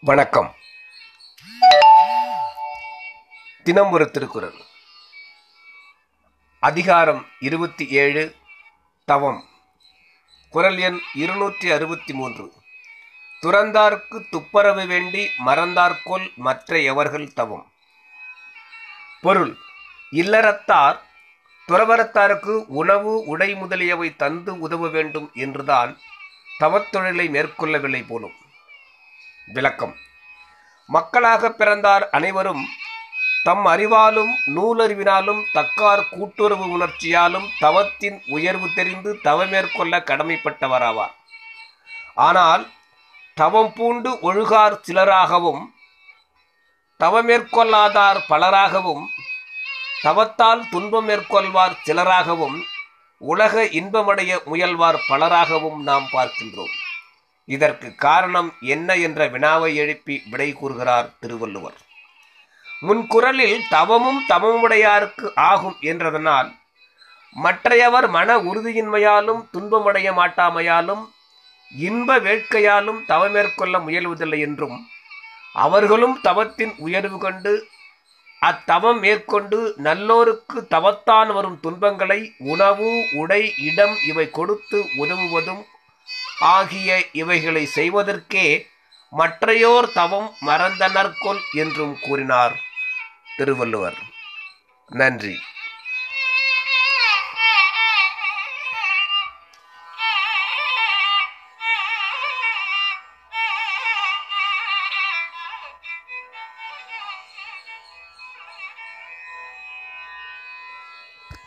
வணக்கம். தினம் ஒரு திருக்குறள். அதிகாரம் இருபத்தி ஏழு தவம். குரல் எண் இருநூற்றி அறுபத்தி மூன்று. துறந்தார்க்கு துப்பரவு வேண்டி மறந்தார்கொல் மற்ற எவர்கள் தவம்? பொருள். இல்லறத்தார் துறவரத்தாருக்கு உணவு உடை முதலியவை தந்து உதவ வேண்டும் என்றுதான் தவத்தொழிலை மேற்கொள்ளவில்லை போலும். விளக்கம். மக்களாக பிறந்தார் அனைவரும் தம் அறிவாலும் நூலறிவினாலும் தக்கார் கூட்டுறவு உணர்ச்சியாலும் தவத்தின் உயர்வு தெரிந்து தவமேற்கொள்ள கடமைப்பட்டவராவார். ஆனால் தவம் பூண்டு ஒழுகார் சிலராகவும் தவமேற்கொள்ளாதார் பலராகவும் தவத்தால் துன்பம் மேற்கொள்வார் சிலராகவும் உலக இன்பமடைய முயல்வார் பலராகவும் நாம் பார்க்கின்றோம். இதற்கு காரணம் என்ன என்ற வினாவை எழுப்பி விடை கூறுகிறார் திருவள்ளுவர். முன்குரலில் தவமும் தவமுடையாருக்கு ஆகும் என்றதனால் மற்றையவர் மன உறுதியின்மையாலும் துன்பமடைய மாட்டாமையாலும் இன்ப வேட்கையாலும் தவமேற்கொள்ள முயல்வதில்லை என்றும் அவர்களும் தவத்தின் உயர்வு கண்டு அத்தவம் மேற்கொண்டு நல்லோருக்கு தவத்தான் வரும் துன்பங்களை உணவு உடை இடம் இவை கொடுத்து உதவுவதும் ஆகிய இவைகளை செய்வதற்கே மற்றையோர் தவம் மறந்தனர்கொல் என்றும் கூறினார் திருவள்ளுவர். நன்றி.